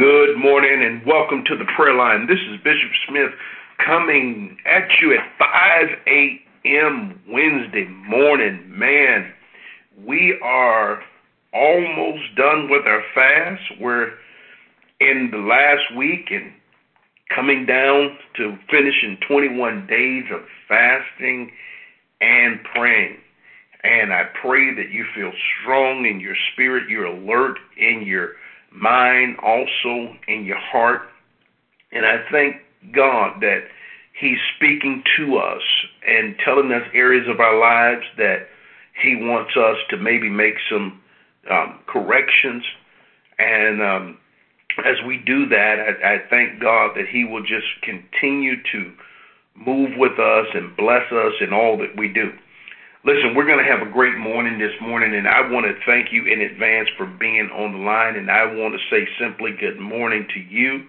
Good morning and welcome to the prayer line. This is Bishop Smith coming at you at 5 a.m. Wednesday morning. Man, we are almost done with our fast. We're in the last week and coming down to finishing 21 days of fasting and praying. And I pray that you feel strong in your spirit, you're alert in your mind, also in your heart. And I thank God that He's speaking to us and telling us areas of our lives that He wants us to maybe make some um, corrections. And um, as we do that, I, I thank God that He will just continue to move with us and bless us in all that we do. Listen, we're going to have a great morning this morning, and I want to thank you in advance for being on the line. And I want to say simply good morning to you.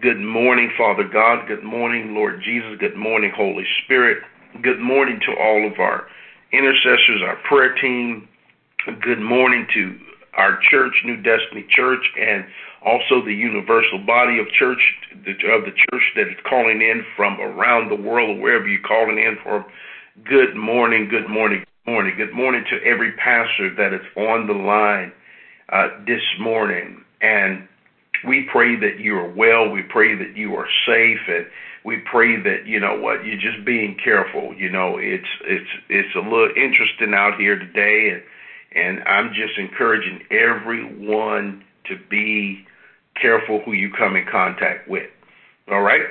Good morning, Father God. Good morning, Lord Jesus. Good morning, Holy Spirit. Good morning to all of our intercessors, our prayer team. Good morning to our church, New Destiny Church, and also the universal body of church of the church that is calling in from around the world, wherever you're calling in from Good morning, good morning, good morning. Good morning to every pastor that is on the line uh, this morning. And we pray that you are well. We pray that you are safe, and we pray that you know what you're just being careful. You know, it's it's it's a little interesting out here today, and and I'm just encouraging everyone to be careful who you come in contact with. All right.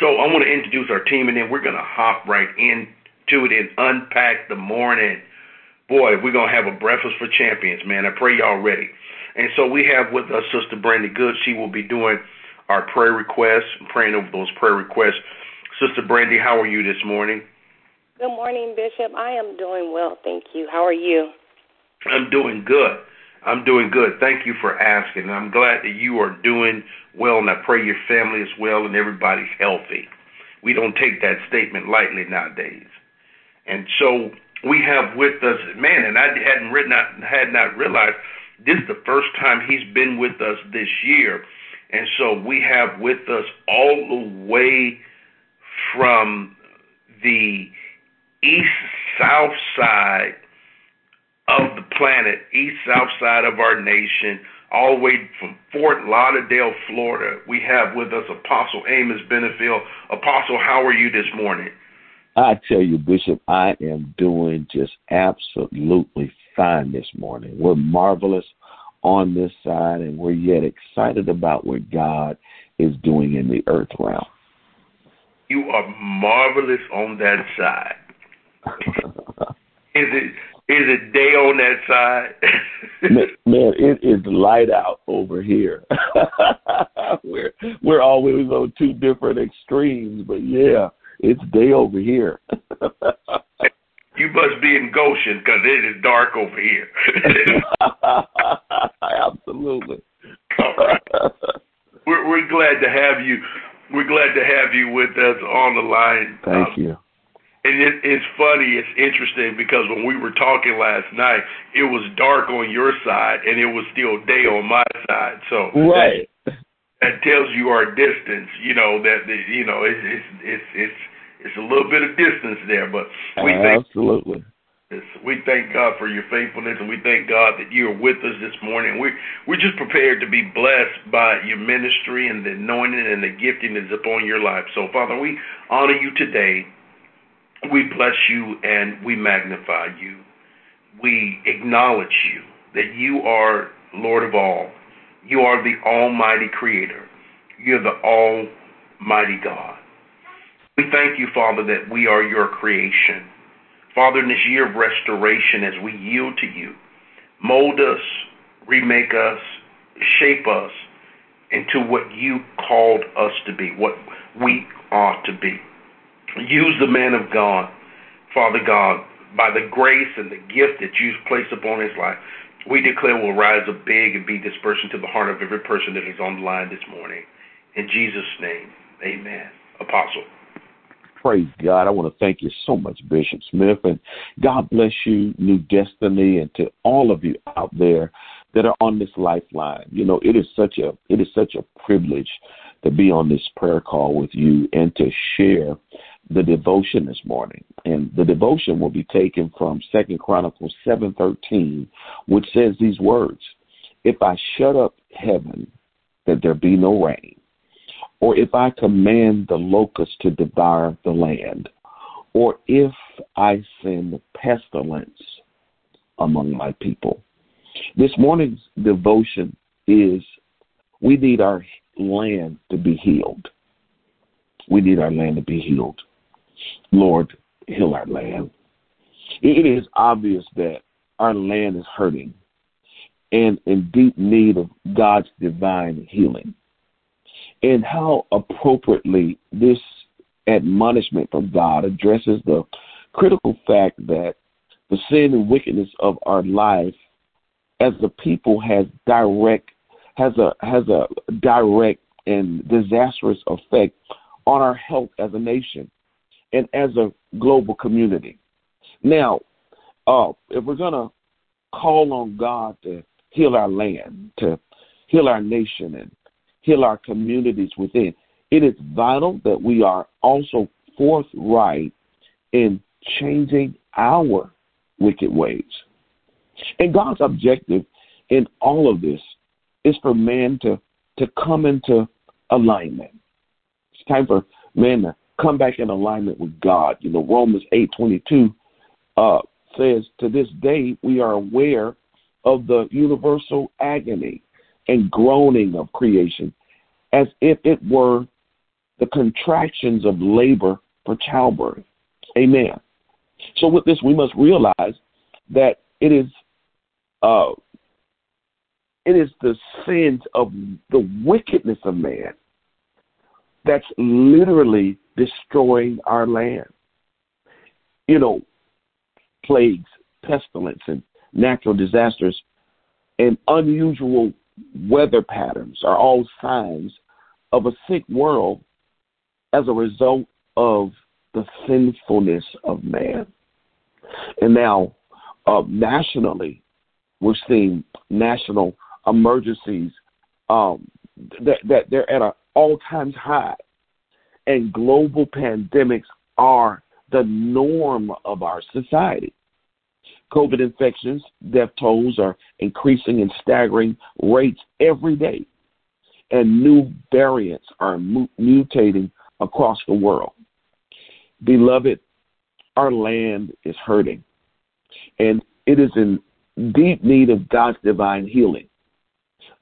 So I want to introduce our team, and then we're going to hop right in to it and unpack the morning. Boy, we're going to have a breakfast for champions, man. I pray y'all ready. And so we have with us Sister Brandy Good. She will be doing our prayer requests praying over those prayer requests. Sister Brandy, how are you this morning? Good morning, Bishop. I am doing well, thank you. How are you? I'm doing good. I'm doing good. Thank you for asking. I'm glad that you are doing well, and I pray your family is well and everybody's healthy. We don't take that statement lightly nowadays. And so we have with us, man, and I hadn't written, had not realized this is the first time he's been with us this year. And so we have with us all the way from the east south side of the planet, east south side of our nation, all the way from Fort Lauderdale, Florida. We have with us Apostle Amos Benefield. Apostle, how are you this morning? I tell you, Bishop, I am doing just absolutely fine this morning. We're marvelous on this side, and we're yet excited about what God is doing in the earth realm. You are marvelous on that side. is it is it day on that side? man, it is light out over here. we're we're always on two different extremes, but yeah, it's day over here. you must be in Goshen because it is dark over here. Absolutely. All right. We're we're glad to have you. We're glad to have you with us on the line. Thank um, you. And it, it's funny, it's interesting because when we were talking last night, it was dark on your side and it was still day on my side. So right. That, tells you our distance. You know that you know it's it's it's it's it's a little bit of distance there, but we uh, thank absolutely. We thank God for your faithfulness, and we thank God that you are with us this morning. We we're just prepared to be blessed by your ministry and the anointing and the gifting that's upon your life. So, Father, we honor you today. We bless you and we magnify you. We acknowledge you that you are Lord of all. You are the Almighty Creator. You're the Almighty God. We thank you, Father, that we are your creation. Father, in this year of restoration, as we yield to you, mold us, remake us, shape us into what you called us to be, what we ought to be. Use the man of God, Father God, by the grace and the gift that you've placed upon his life. We declare will rise up big and be dispersed into the heart of every person that is on the line this morning. In Jesus' name, amen. Apostle. Praise God. I want to thank you so much, Bishop Smith. And God bless you, New Destiny, and to all of you out there that are on this lifeline. You know, it is such a it is such a privilege to be on this prayer call with you and to share the devotion this morning. And the devotion will be taken from Second Chronicles seven thirteen, which says these words: If I shut up heaven that there be no rain, or if I command the locusts to devour the land, or if I send pestilence among my people. This morning's devotion is we need our land to be healed. We need our land to be healed. Lord, heal our land. It is obvious that our land is hurting and in deep need of God's divine healing. And how appropriately this admonishment from God addresses the critical fact that the sin and wickedness of our life as a people has direct has a has a direct and disastrous effect on our health as a nation and as a global community. Now, uh, if we're gonna call on God to heal our land, to heal our nation, and heal our communities within, it is vital that we are also forthright in changing our wicked ways. And God's objective in all of this is for man to, to come into alignment. It's time for man to come back in alignment with God. You know, Romans eight twenty two uh, says, To this day we are aware of the universal agony and groaning of creation, as if it were the contractions of labor for childbirth. Amen. So with this, we must realize that it is uh, it is the sins of the wickedness of man that's literally destroying our land. You know, plagues, pestilence, and natural disasters and unusual weather patterns are all signs of a sick world as a result of the sinfulness of man. And now, uh, nationally, we're seeing national emergencies um, that, that they're at an all time high. And global pandemics are the norm of our society. COVID infections, death tolls are increasing in staggering rates every day, and new variants are mutating across the world. Beloved, our land is hurting, and it is in deep need of God's divine healing.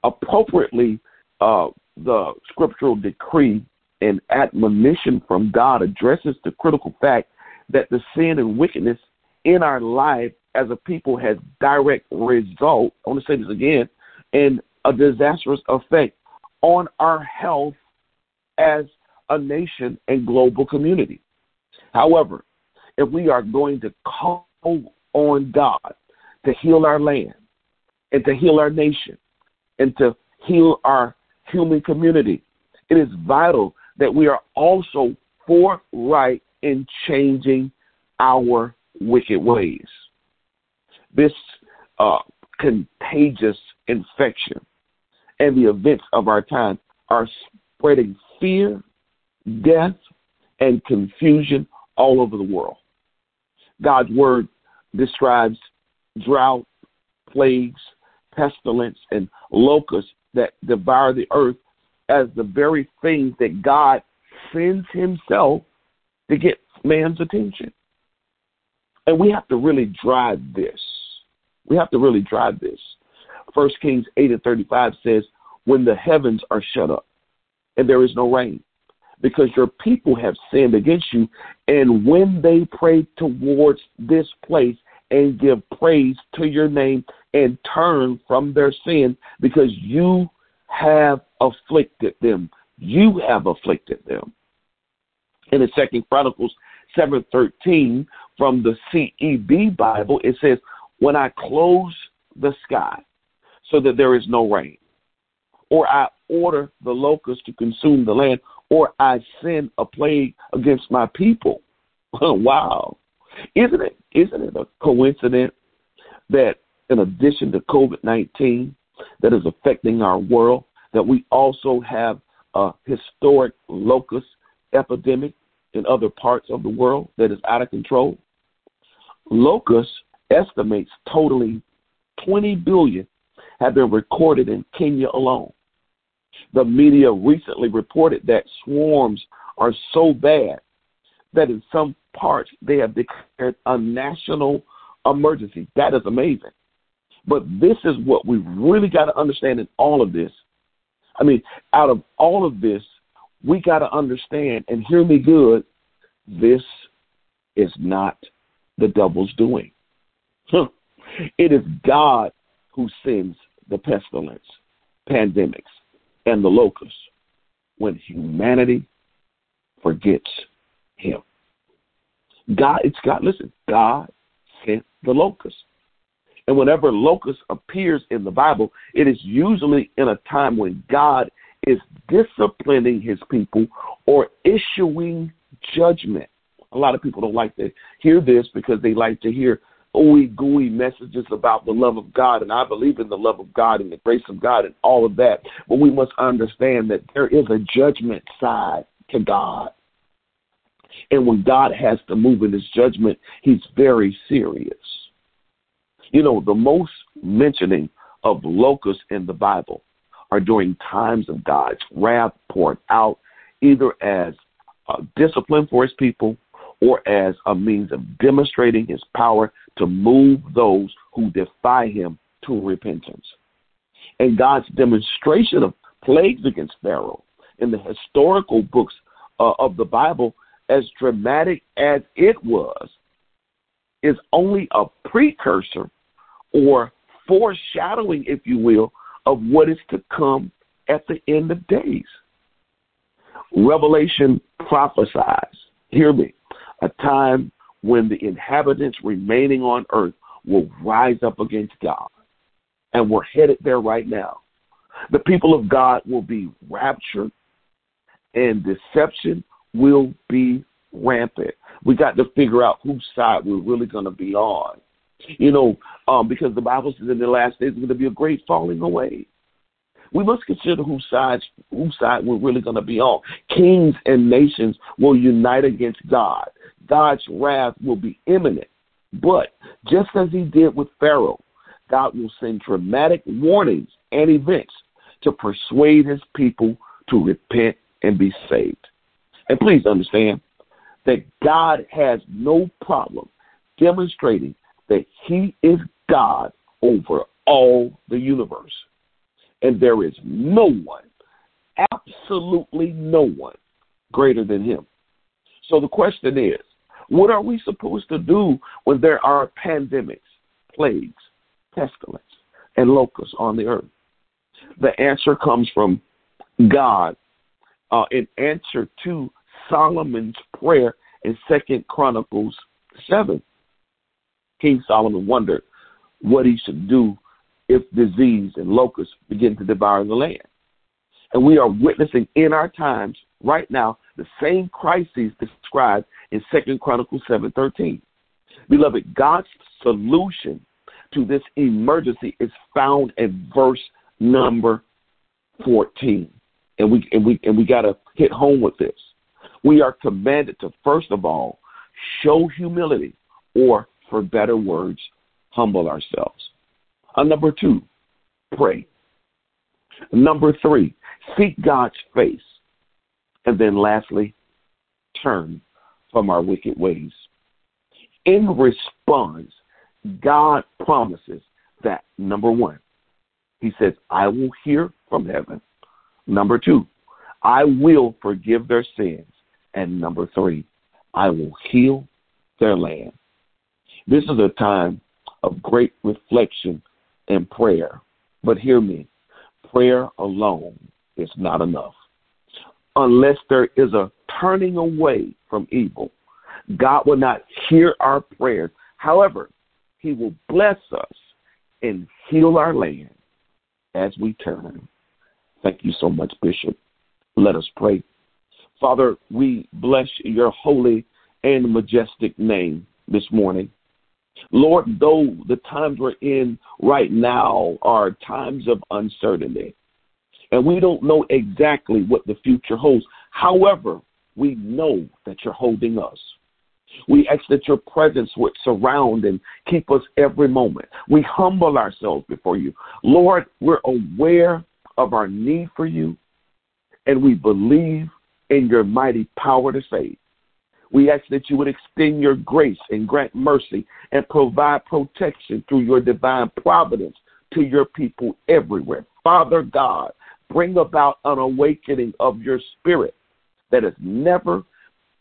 Appropriately, uh, the scriptural decree and admonition from God addresses the critical fact that the sin and wickedness in our life as a people has direct result. I want to say this again, and a disastrous effect on our health as a nation and global community. However, if we are going to call on God to heal our land and to heal our nation and to heal our human community, it is vital that we are also forthright in changing our wicked ways. This uh, contagious infection and the events of our time are spreading fear, death, and confusion all over the world. God's word describes drought, plagues, pestilence, and locusts that devour the earth as the very things that God sends himself to get man's attention. And we have to really drive this. We have to really drive this. First Kings 8 and 35 says, When the heavens are shut up and there is no rain, because your people have sinned against you. And when they pray towards this place and give praise to your name and turn from their sin, because you have afflicted them. You have afflicted them. In the Second Chronicles 7:13 from the CEB Bible, it says, "When I close the sky so that there is no rain, or I order the locusts to consume the land, or I send a plague against my people. wow. Isn't it isn't it a coincidence that in addition to COVID 19 that is affecting our world, that we also have a historic locust epidemic in other parts of the world that is out of control. Locust estimates totally 20 billion have been recorded in Kenya alone. The media recently reported that swarms are so bad that in some parts they have declared a national emergency. That is amazing. But this is what we really got to understand in all of this. I mean, out of all of this, we got to understand and hear me good. This is not the devil's doing. It is God who sends the pestilence, pandemics, and the locusts when humanity forgets him. God, it's God, listen, God sent the locust. And whenever locust appears in the Bible, it is usually in a time when God is disciplining his people or issuing judgment. A lot of people don't like to hear this because they like to hear ooey gooey messages about the love of God. And I believe in the love of God and the grace of God and all of that. But we must understand that there is a judgment side to God. And when God has to move in his judgment, he's very serious. You know, the most mentioning of locusts in the Bible are during times of God's wrath poured out, either as a discipline for his people or as a means of demonstrating his power to move those who defy him to repentance. And God's demonstration of plagues against Pharaoh in the historical books uh, of the Bible, as dramatic as it was, is only a precursor or foreshadowing, if you will, of what is to come at the end of days. Revelation prophesies, hear me, a time when the inhabitants remaining on earth will rise up against God. And we're headed there right now. The people of God will be raptured and deception will be rampant. We got to figure out whose side we're really going to be on. You know, um, because the Bible says in the last days there's going to be a great falling away. We must consider whose side whose side we're really going to be on. Kings and nations will unite against God. God's wrath will be imminent. But just as he did with Pharaoh, God will send dramatic warnings and events to persuade his people to repent and be saved. And please understand that God has no problem demonstrating that he is God over all the universe. And there is no one, absolutely no one, greater than him. So the question is what are we supposed to do when there are pandemics, plagues, pestilence, and locusts on the earth? The answer comes from God uh, in answer to Solomon's prayer in Second Chronicles 7. King Solomon wondered what he should do if disease and locusts begin to devour the land. And we are witnessing in our times right now the same crises described in Second Chronicles 7:13. Beloved, God's solution to this emergency is found in verse number 14. And we and we and we got to hit home with this. We are commanded to first of all show humility or for better words, humble ourselves. Uh, number 2, pray. Number 3, seek God's face. And then lastly, turn from our wicked ways. In response, God promises that number one, He says, I will hear from heaven. Number two, I will forgive their sins. And number three, I will heal their land. This is a time of great reflection and prayer. But hear me prayer alone is not enough unless there is a turning away from evil. God will not hear our prayers. However, He will bless us and heal our land as we turn. Thank you so much, Bishop. Let us pray. Father, we bless your holy and majestic name this morning. Lord, though the times we're in right now are times of uncertainty, and we don't know exactly what the future holds. However, we know that you're holding us. We ask that your presence would surround and keep us every moment. We humble ourselves before you. Lord, we're aware of our need for you, and we believe in your mighty power to save. We ask that you would extend your grace and grant mercy and provide protection through your divine providence to your people everywhere. Father God, bring about an awakening of your spirit that has never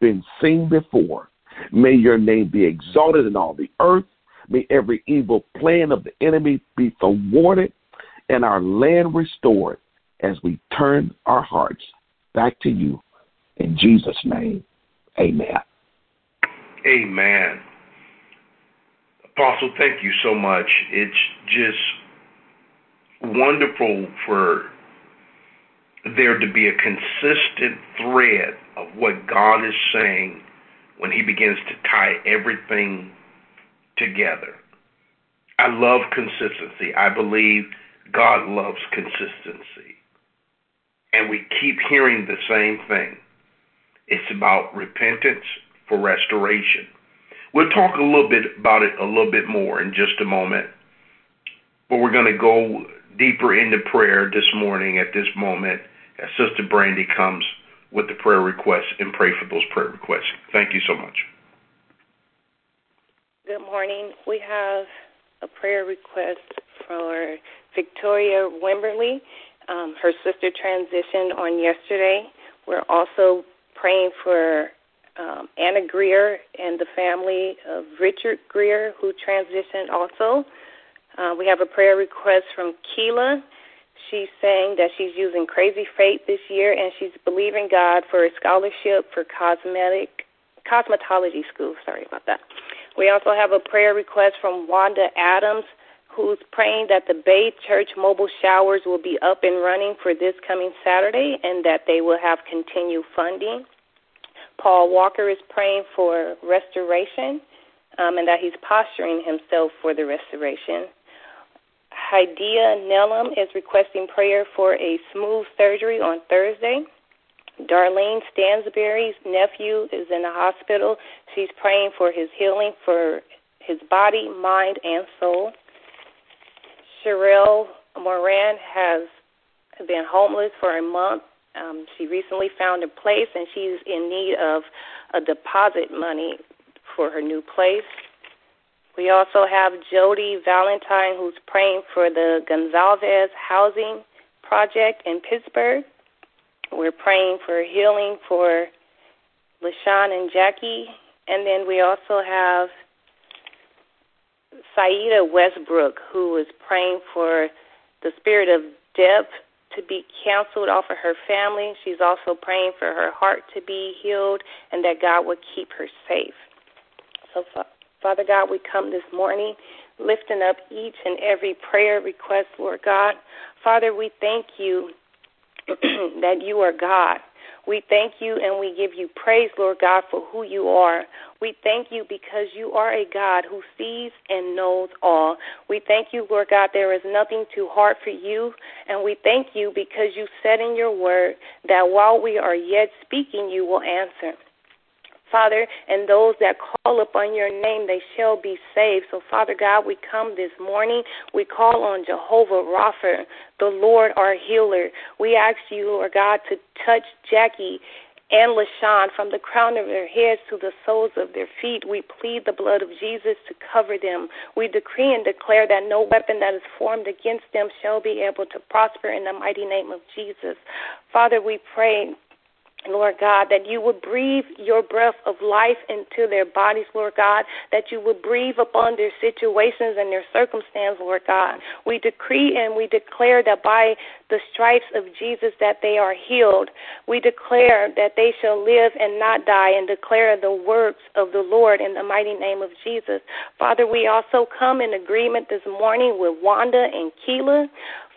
been seen before. May your name be exalted in all the earth. May every evil plan of the enemy be thwarted and our land restored as we turn our hearts back to you. In Jesus' name, amen. Amen. Apostle, thank you so much. It's just wonderful for there to be a consistent thread of what God is saying when He begins to tie everything together. I love consistency. I believe God loves consistency. And we keep hearing the same thing. It's about repentance for restoration. We'll talk a little bit about it a little bit more in just a moment. But we're going to go deeper into prayer this morning at this moment as Sister Brandy comes with the prayer requests and pray for those prayer requests. Thank you so much. Good morning. We have a prayer request for Victoria Wimberly. Um, her sister transitioned on yesterday. We're also praying for um, Anna Greer and the family of Richard Greer, who transitioned also. Uh, we have a prayer request from Keela. She's saying that she's using Crazy Faith this year, and she's believing God for a scholarship for cosmetic cosmetology school. Sorry about that. We also have a prayer request from Wanda Adams, who's praying that the Bay Church mobile showers will be up and running for this coming Saturday, and that they will have continued funding. Paul Walker is praying for restoration um, and that he's posturing himself for the restoration. Haidia Nellum is requesting prayer for a smooth surgery on Thursday. Darlene Stansberry's nephew is in the hospital. She's praying for his healing for his body, mind, and soul. Sherelle Moran has been homeless for a month um, she recently found a place and she's in need of a deposit money for her new place. We also have Jody Valentine who's praying for the Gonzalez Housing Project in Pittsburgh. We're praying for healing for LaShawn and Jackie. And then we also have Saida Westbrook who is praying for the spirit of death to be canceled off of her family. She's also praying for her heart to be healed and that God would keep her safe. So, Father God, we come this morning lifting up each and every prayer request, Lord God. Father, we thank you that you are God we thank you and we give you praise, Lord God, for who you are. We thank you because you are a God who sees and knows all. We thank you, Lord God, there is nothing too hard for you. And we thank you because you said in your word that while we are yet speaking, you will answer. Father, and those that call upon your name, they shall be saved. So, Father God, we come this morning. We call on Jehovah Rapha, the Lord our healer. We ask you, Lord God, to touch Jackie and LaShawn from the crown of their heads to the soles of their feet. We plead the blood of Jesus to cover them. We decree and declare that no weapon that is formed against them shall be able to prosper in the mighty name of Jesus. Father, we pray Lord God, that you would breathe your breath of life into their bodies, Lord God, that you would breathe upon their situations and their circumstances, Lord God. We decree and we declare that by the stripes of Jesus that they are healed. We declare that they shall live and not die and declare the works of the Lord in the mighty name of Jesus. Father, we also come in agreement this morning with Wanda and Keela.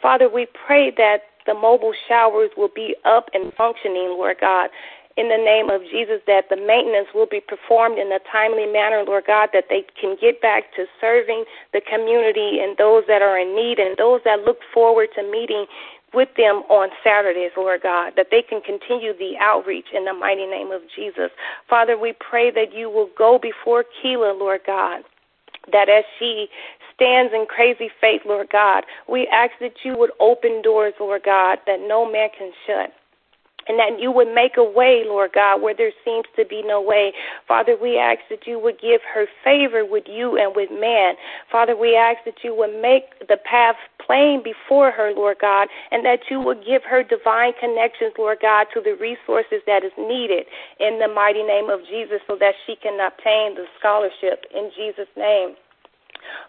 Father, we pray that the mobile showers will be up and functioning, Lord God, in the name of Jesus that the maintenance will be performed in a timely manner, Lord God, that they can get back to serving the community and those that are in need and those that look forward to meeting with them on Saturdays, Lord God, that they can continue the outreach in the mighty name of Jesus. Father, we pray that you will go before Keela, Lord God, that as she stands in crazy faith, Lord God, we ask that you would open doors, Lord God, that no man can shut and that you would make a way, Lord God, where there seems to be no way. Father, we ask that you would give her favor with you and with man. Father, we ask that you would make the path plain before her, Lord God, and that you would give her divine connections, Lord God, to the resources that is needed in the mighty name of Jesus so that she can obtain the scholarship in Jesus' name.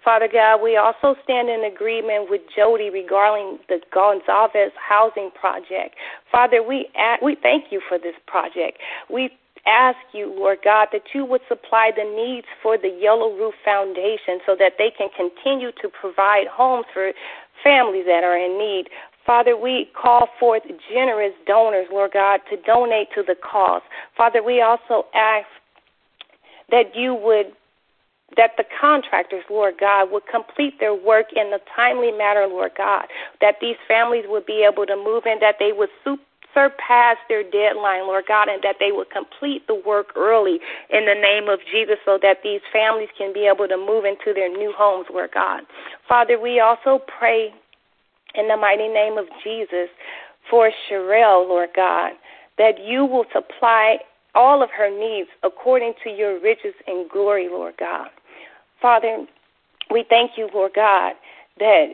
Father God, we also stand in agreement with Jody regarding the Gonzalez housing project. Father, we we thank you for this project. We ask you, Lord God, that you would supply the needs for the Yellow Roof Foundation so that they can continue to provide homes for families that are in need. Father, we call forth generous donors, Lord God, to donate to the cause. Father, we also ask that you would that the contractors, Lord God, would complete their work in a timely manner, Lord God, that these families would be able to move in, that they would surpass their deadline, Lord God, and that they would complete the work early in the name of Jesus so that these families can be able to move into their new homes, Lord God. Father, we also pray in the mighty name of Jesus for Sherelle, Lord God, that you will supply all of her needs according to your riches and glory, Lord God. Father, we thank you, Lord God, that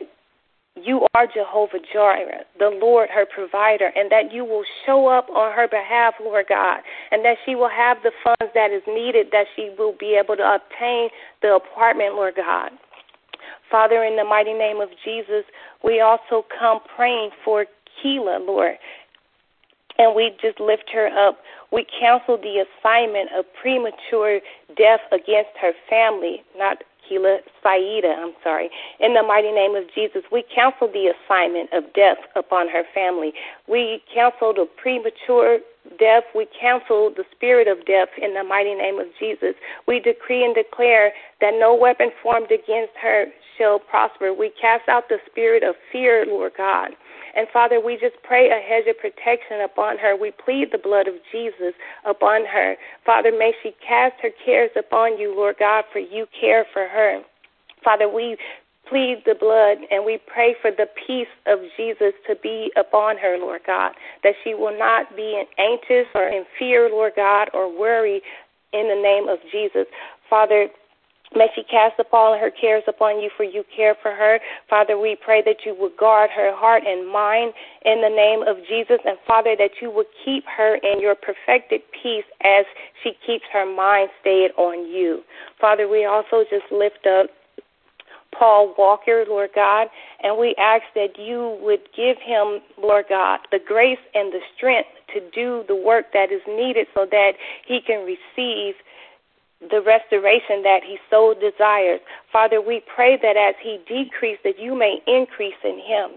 you are Jehovah Jireh, the Lord, her provider, and that you will show up on her behalf, Lord God, and that she will have the funds that is needed, that she will be able to obtain the apartment, Lord God. Father, in the mighty name of Jesus, we also come praying for Keela, Lord, and we just lift her up. We cancel the assignment of premature death against her family, not Keela Saida, I'm sorry. In the mighty name of Jesus, we cancel the assignment of death upon her family. We cancel the premature death. We cancel the spirit of death in the mighty name of Jesus. We decree and declare that no weapon formed against her shall prosper. We cast out the spirit of fear, Lord God. And Father, we just pray a hedge of protection upon her. We plead the blood of Jesus upon her. Father, may she cast her cares upon you, Lord God, for you care for her. Father, we plead the blood and we pray for the peace of Jesus to be upon her, Lord God, that she will not be anxious or in fear, Lord God, or worry in the name of Jesus. Father, May she cast upon her cares upon you, for you care for her. Father, we pray that you would guard her heart and mind in the name of Jesus. And Father, that you would keep her in your perfected peace as she keeps her mind stayed on you. Father, we also just lift up Paul Walker, Lord God, and we ask that you would give him, Lord God, the grace and the strength to do the work that is needed so that he can receive the restoration that he so desires. Father, we pray that as he decreases, that you may increase in him.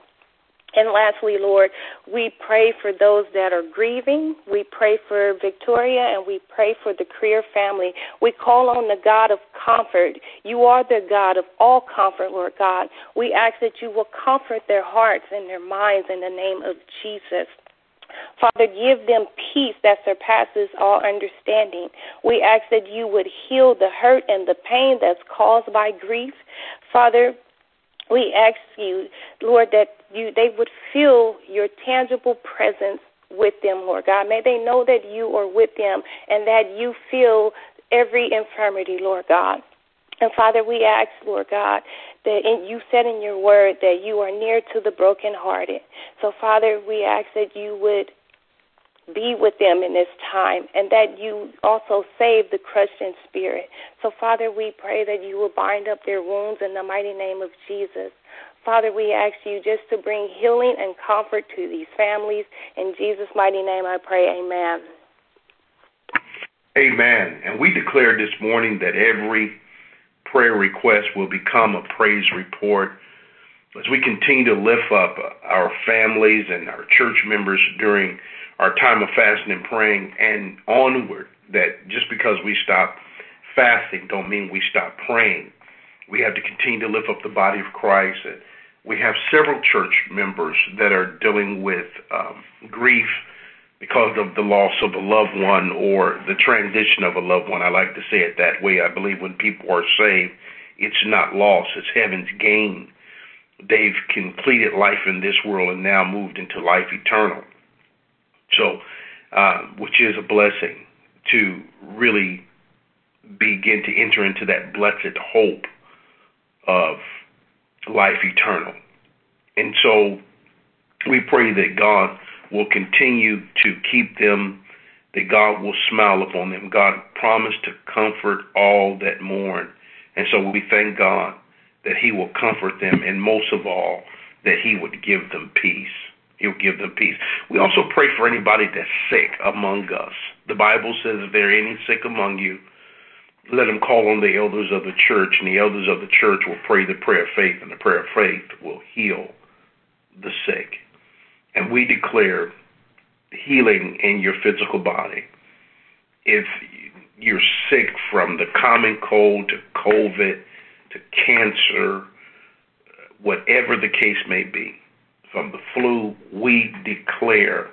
And lastly, Lord, we pray for those that are grieving. We pray for Victoria and we pray for the Greer family. We call on the God of comfort. You are the God of all comfort, Lord God. We ask that you will comfort their hearts and their minds in the name of Jesus. Father, give them peace that surpasses all understanding. We ask that you would heal the hurt and the pain that's caused by grief. Father, we ask you, Lord, that you they would feel your tangible presence with them, Lord God. May they know that you are with them and that you feel every infirmity, Lord God. And Father, we ask, Lord God, that in, you said in your word that you are near to the brokenhearted. So, Father, we ask that you would be with them in this time and that you also save the crushed in spirit. So, Father, we pray that you will bind up their wounds in the mighty name of Jesus. Father, we ask you just to bring healing and comfort to these families. In Jesus' mighty name I pray, amen. Amen. And we declare this morning that every prayer request will become a praise report as we continue to lift up our families and our church members during our time of fasting and praying and onward. That just because we stop fasting don't mean we stop praying. We have to continue to lift up the body of Christ. And we have several church members that are dealing with um, grief because of the loss of a loved one or the transition of a loved one. I like to say it that way. I believe when people are saved, it's not loss, it's heaven's gain. They've completed life in this world and now moved into life eternal. So, uh, which is a blessing to really begin to enter into that blessed hope of life eternal. And so we pray that God will continue to keep them, that God will smile upon them. God promised to comfort all that mourn. And so we thank God that He will comfort them, and most of all, that He would give them peace. He'll give them peace. We also pray for anybody that's sick among us. The Bible says, if there are any sick among you, let them call on the elders of the church, and the elders of the church will pray the prayer of faith, and the prayer of faith will heal the sick. And we declare healing in your physical body. If you're sick from the common cold to COVID to cancer, whatever the case may be, from the flu, we declare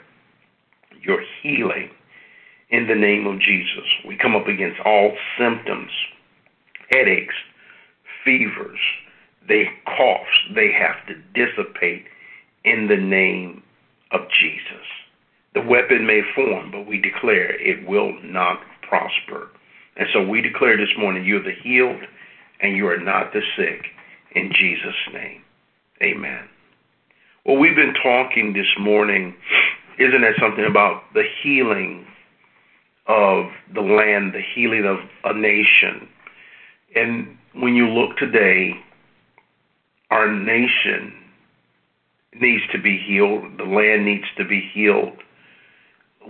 your healing in the name of Jesus. We come up against all symptoms, headaches, fevers, they coughs, they have to dissipate in the name of Jesus. The weapon may form, but we declare it will not prosper. And so we declare this morning you're the healed and you are not the sick in Jesus' name. Amen. Well, we've been talking this morning, isn't that something about the healing of the land, the healing of a nation? And when you look today, our nation needs to be healed, the land needs to be healed.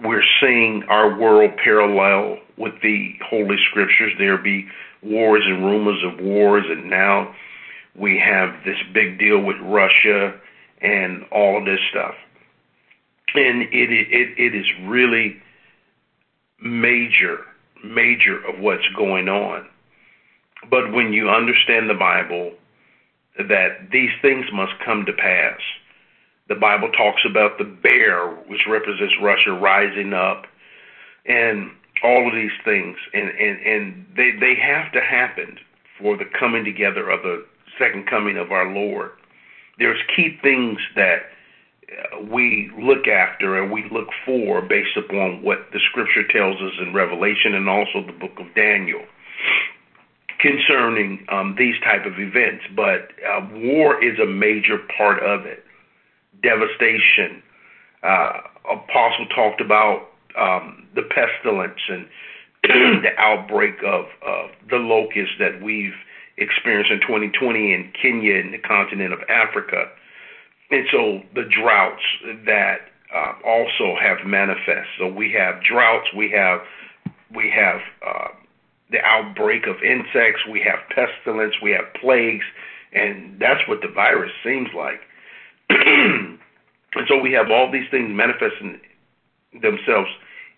We're seeing our world parallel with the Holy Scriptures. There be wars and rumors of wars, and now we have this big deal with Russia and all of this stuff. And it it it is really major, major of what's going on. But when you understand the Bible, that these things must come to pass. The Bible talks about the bear, which represents Russia rising up, and all of these things, and and and they they have to happen for the coming together of the second coming of our Lord. There's key things that uh, we look after and we look for based upon what the Scripture tells us in Revelation and also the Book of Daniel concerning um, these type of events. But uh, war is a major part of it devastation. Uh, Apostle talked about um, the pestilence and the outbreak of, of the locust that we've experienced in 2020 in Kenya and the continent of Africa. And so the droughts that uh, also have manifest. So we have droughts, we have we have uh, the outbreak of insects, we have pestilence, we have plagues, and that's what the virus seems like. and so we have all these things manifesting themselves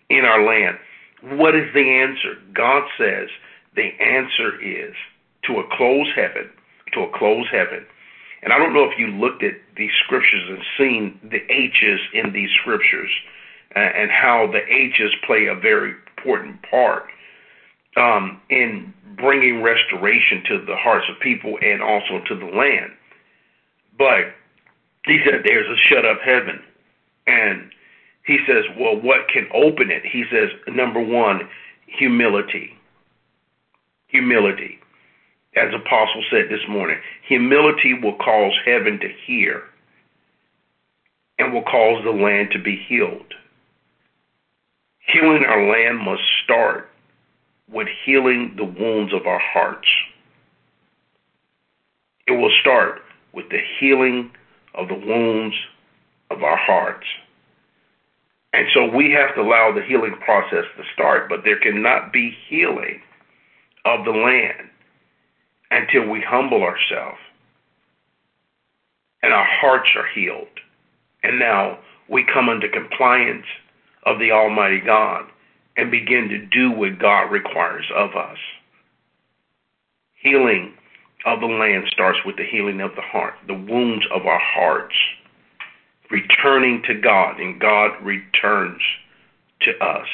in our land. What is the answer? God says the answer is to a closed heaven, to a closed heaven. And I don't know if you looked at these scriptures and seen the H's in these scriptures and how the H's play a very important part um, in bringing restoration to the hearts of people and also to the land. But he said there's a shut up heaven. And he says, well, what can open it? He says, number one, humility. Humility. As Apostle said this morning, humility will cause heaven to hear and will cause the land to be healed. Healing our land must start with healing the wounds of our hearts. It will start with the healing of the wounds of our hearts. And so we have to allow the healing process to start, but there cannot be healing of the land until we humble ourselves and our hearts are healed. And now we come into compliance of the Almighty God and begin to do what God requires of us. Healing of the land starts with the healing of the heart, the wounds of our hearts, returning to God, and God returns to us.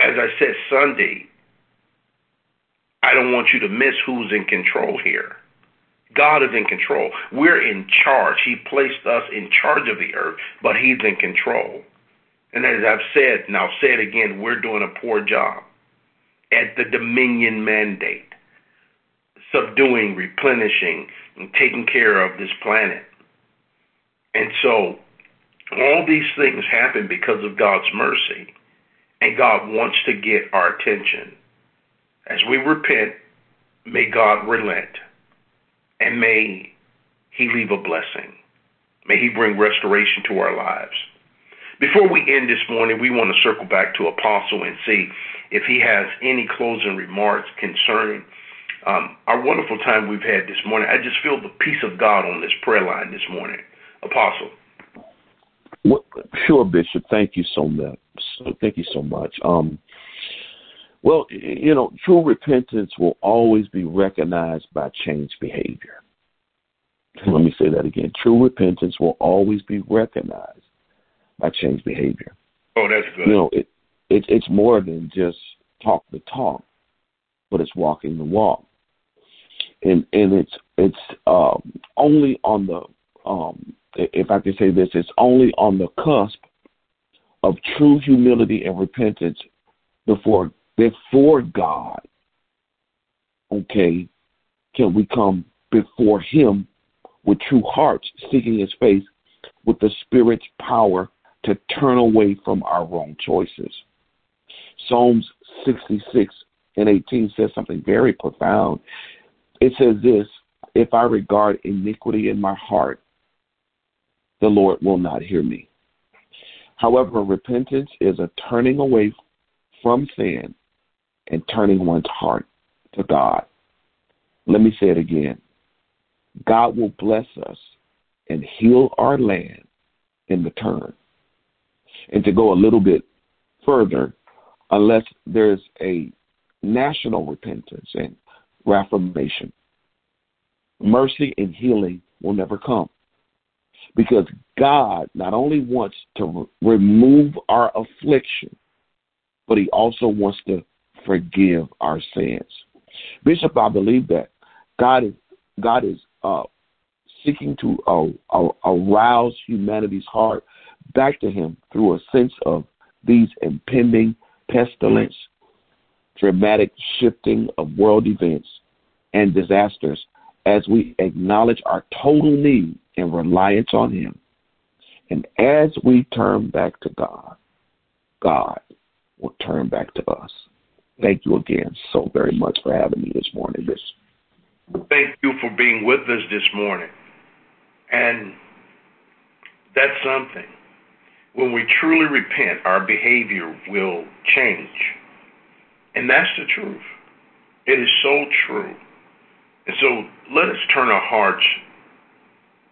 As I said Sunday, I don't want you to miss who's in control here. God is in control. We're in charge. He placed us in charge of the earth, but He's in control. And as I've said, and I'll say it again, we're doing a poor job at the dominion mandate, subduing, replenishing, and taking care of this planet. And so all these things happen because of God's mercy, and God wants to get our attention. As we repent, may God relent, and may He leave a blessing. May He bring restoration to our lives. Before we end this morning, we want to circle back to Apostle and see if he has any closing remarks concerning um, our wonderful time we've had this morning. I just feel the peace of God on this prayer line this morning. Apostle. Well, sure, Bishop. Thank you so much. Thank you so much. Um, well, you know, true repentance will always be recognized by changed behavior. Let me say that again. True repentance will always be recognized by changed behavior. Oh, that's good. You know, it, it it's more than just talk the talk, but it's walking the walk. And and it's it's um, only on the um, if I can say this, it's only on the cusp of true humility and repentance before before God. Okay, can we come before Him with true hearts, seeking His face with the Spirit's power to turn away from our wrong choices. Psalms 66 and 18 says something very profound. It says this If I regard iniquity in my heart, the Lord will not hear me. However, repentance is a turning away from sin and turning one's heart to God. Let me say it again God will bless us and heal our land in return and to go a little bit further, unless there's a national repentance and reformation, mercy and healing will never come. Because God not only wants to re- remove our affliction, but He also wants to forgive our sins. Bishop, I believe that God is God is uh, seeking to uh, uh, arouse humanity's heart back to Him through a sense of these impending pestilence, dramatic shifting of world events, and disasters as we acknowledge our total need and reliance on Him. And as we turn back to God, God will turn back to us. Thank you again so very much for having me this morning. This. Thank you for being with us this morning. And that's something when we truly repent, our behavior will change. And that's the truth. It is so true. And so let us turn our hearts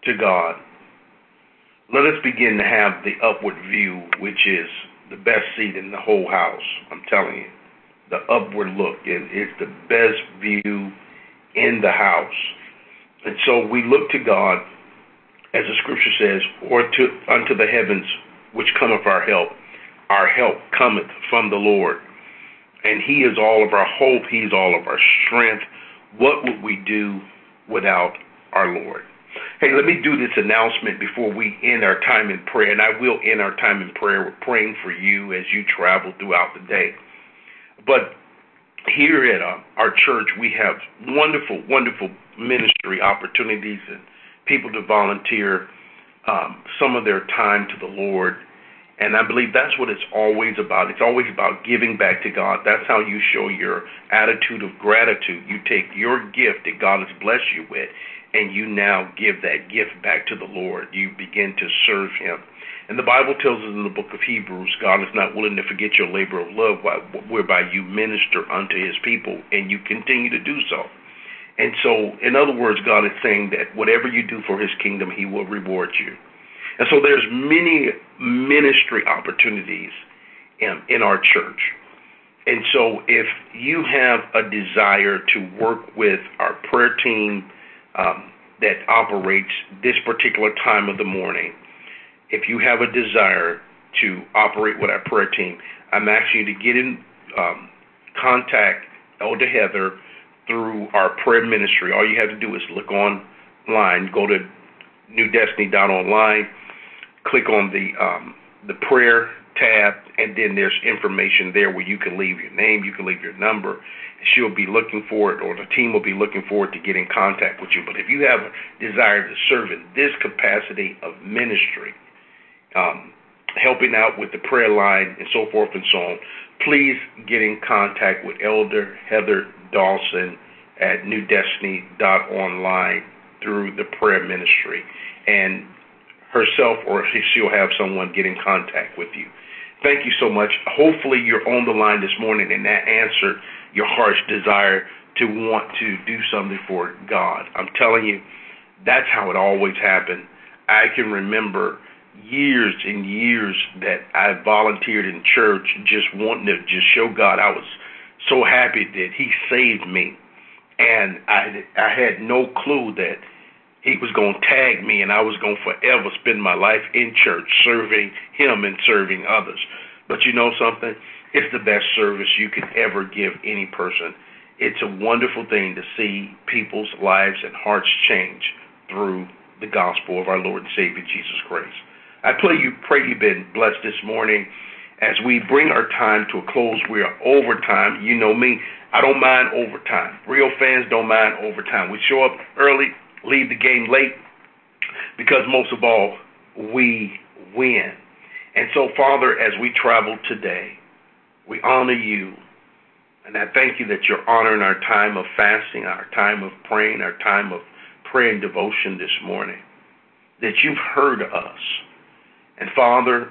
to God. Let us begin to have the upward view, which is the best seat in the whole house. I'm telling you. The upward look is the best view in the house. And so we look to God, as the scripture says, or to unto the heavens which cometh our help. Our help cometh from the Lord. And He is all of our hope. He is all of our strength. What would we do without our Lord? Hey, let me do this announcement before we end our time in prayer. And I will end our time in prayer. We're praying for you as you travel throughout the day. But here at uh, our church, we have wonderful, wonderful ministry opportunities and people to volunteer um, some of their time to the Lord. And I believe that's what it's always about. It's always about giving back to God. That's how you show your attitude of gratitude. You take your gift that God has blessed you with, and you now give that gift back to the Lord. You begin to serve Him. And the Bible tells us in the book of Hebrews, God is not willing to forget your labor of love whereby you minister unto His people, and you continue to do so. And so, in other words, God is saying that whatever you do for his kingdom, he will reward you. And so there's many ministry opportunities in, in our church. And so if you have a desire to work with our prayer team um, that operates this particular time of the morning, if you have a desire to operate with our prayer team, I'm asking you to get in um, contact Elder Heather through our prayer ministry. All you have to do is look online, go to newdestiny.online, click on the um, the prayer tab, and then there's information there where you can leave your name, you can leave your number. She'll be looking for it, or the team will be looking forward to get in contact with you. But if you have a desire to serve in this capacity of ministry, um, helping out with the prayer line and so forth and so on, please get in contact with Elder Heather Dawson at newdestiny.online through the prayer ministry. And herself or she'll have someone get in contact with you. Thank you so much. Hopefully, you're on the line this morning and that answered your heart's desire to want to do something for God. I'm telling you, that's how it always happened. I can remember years and years that I volunteered in church just wanting to just show God I was so happy that he saved me and I I had no clue that he was going to tag me and I was going to forever spend my life in church serving him and serving others. But you know something? It's the best service you could ever give any person. It's a wonderful thing to see people's lives and hearts change through the gospel of our Lord and Savior Jesus Christ. I pray you pray you've been blessed this morning. As we bring our time to a close, we are overtime. You know me, I don't mind overtime. Real fans don't mind overtime. We show up early, leave the game late, because most of all, we win. And so, Father, as we travel today, we honor you. And I thank you that you're honoring our time of fasting, our time of praying, our time of prayer and devotion this morning. That you've heard us and Father,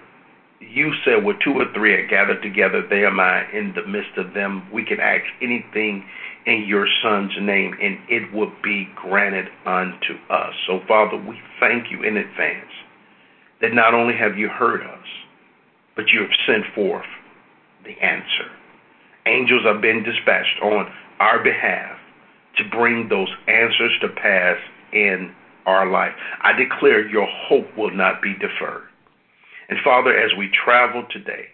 you said where two or three are gathered together, there am I in the midst of them. We can ask anything in your Son's name, and it will be granted unto us. So, Father, we thank you in advance that not only have you heard us, but you have sent forth the answer. Angels have been dispatched on our behalf to bring those answers to pass in our life. I declare your hope will not be deferred. And Father, as we travel today,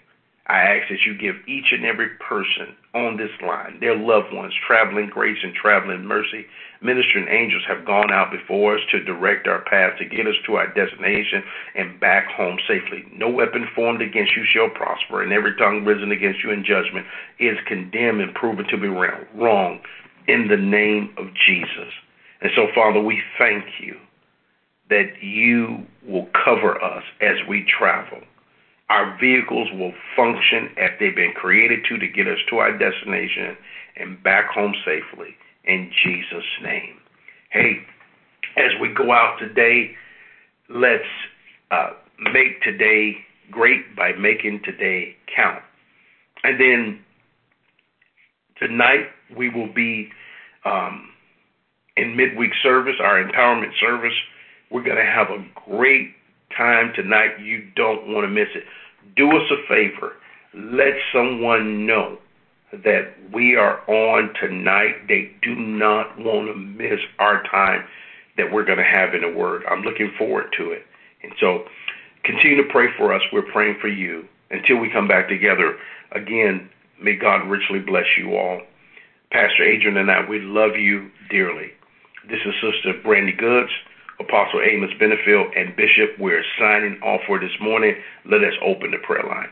I ask that you give each and every person on this line, their loved ones, traveling grace and traveling mercy. Ministering angels have gone out before us to direct our path to get us to our destination and back home safely. No weapon formed against you shall prosper, and every tongue risen against you in judgment is condemned and proven to be wrong in the name of Jesus. And so, Father, we thank you that you will cover us as we travel. Our vehicles will function as they've been created to to get us to our destination and back home safely in Jesus' name. Hey, as we go out today, let's uh, make today great by making today count. And then tonight we will be um, in midweek service, our empowerment service we're going to have a great time tonight. You don't want to miss it. Do us a favor. Let someone know that we are on tonight. They do not want to miss our time that we're going to have in the Word. I'm looking forward to it. And so continue to pray for us. We're praying for you until we come back together. Again, may God richly bless you all. Pastor Adrian and I, we love you dearly. This is Sister Brandy Goods. Apostle Amos Benefield, and Bishop, we're signing off for this morning. Let us open the prayer line.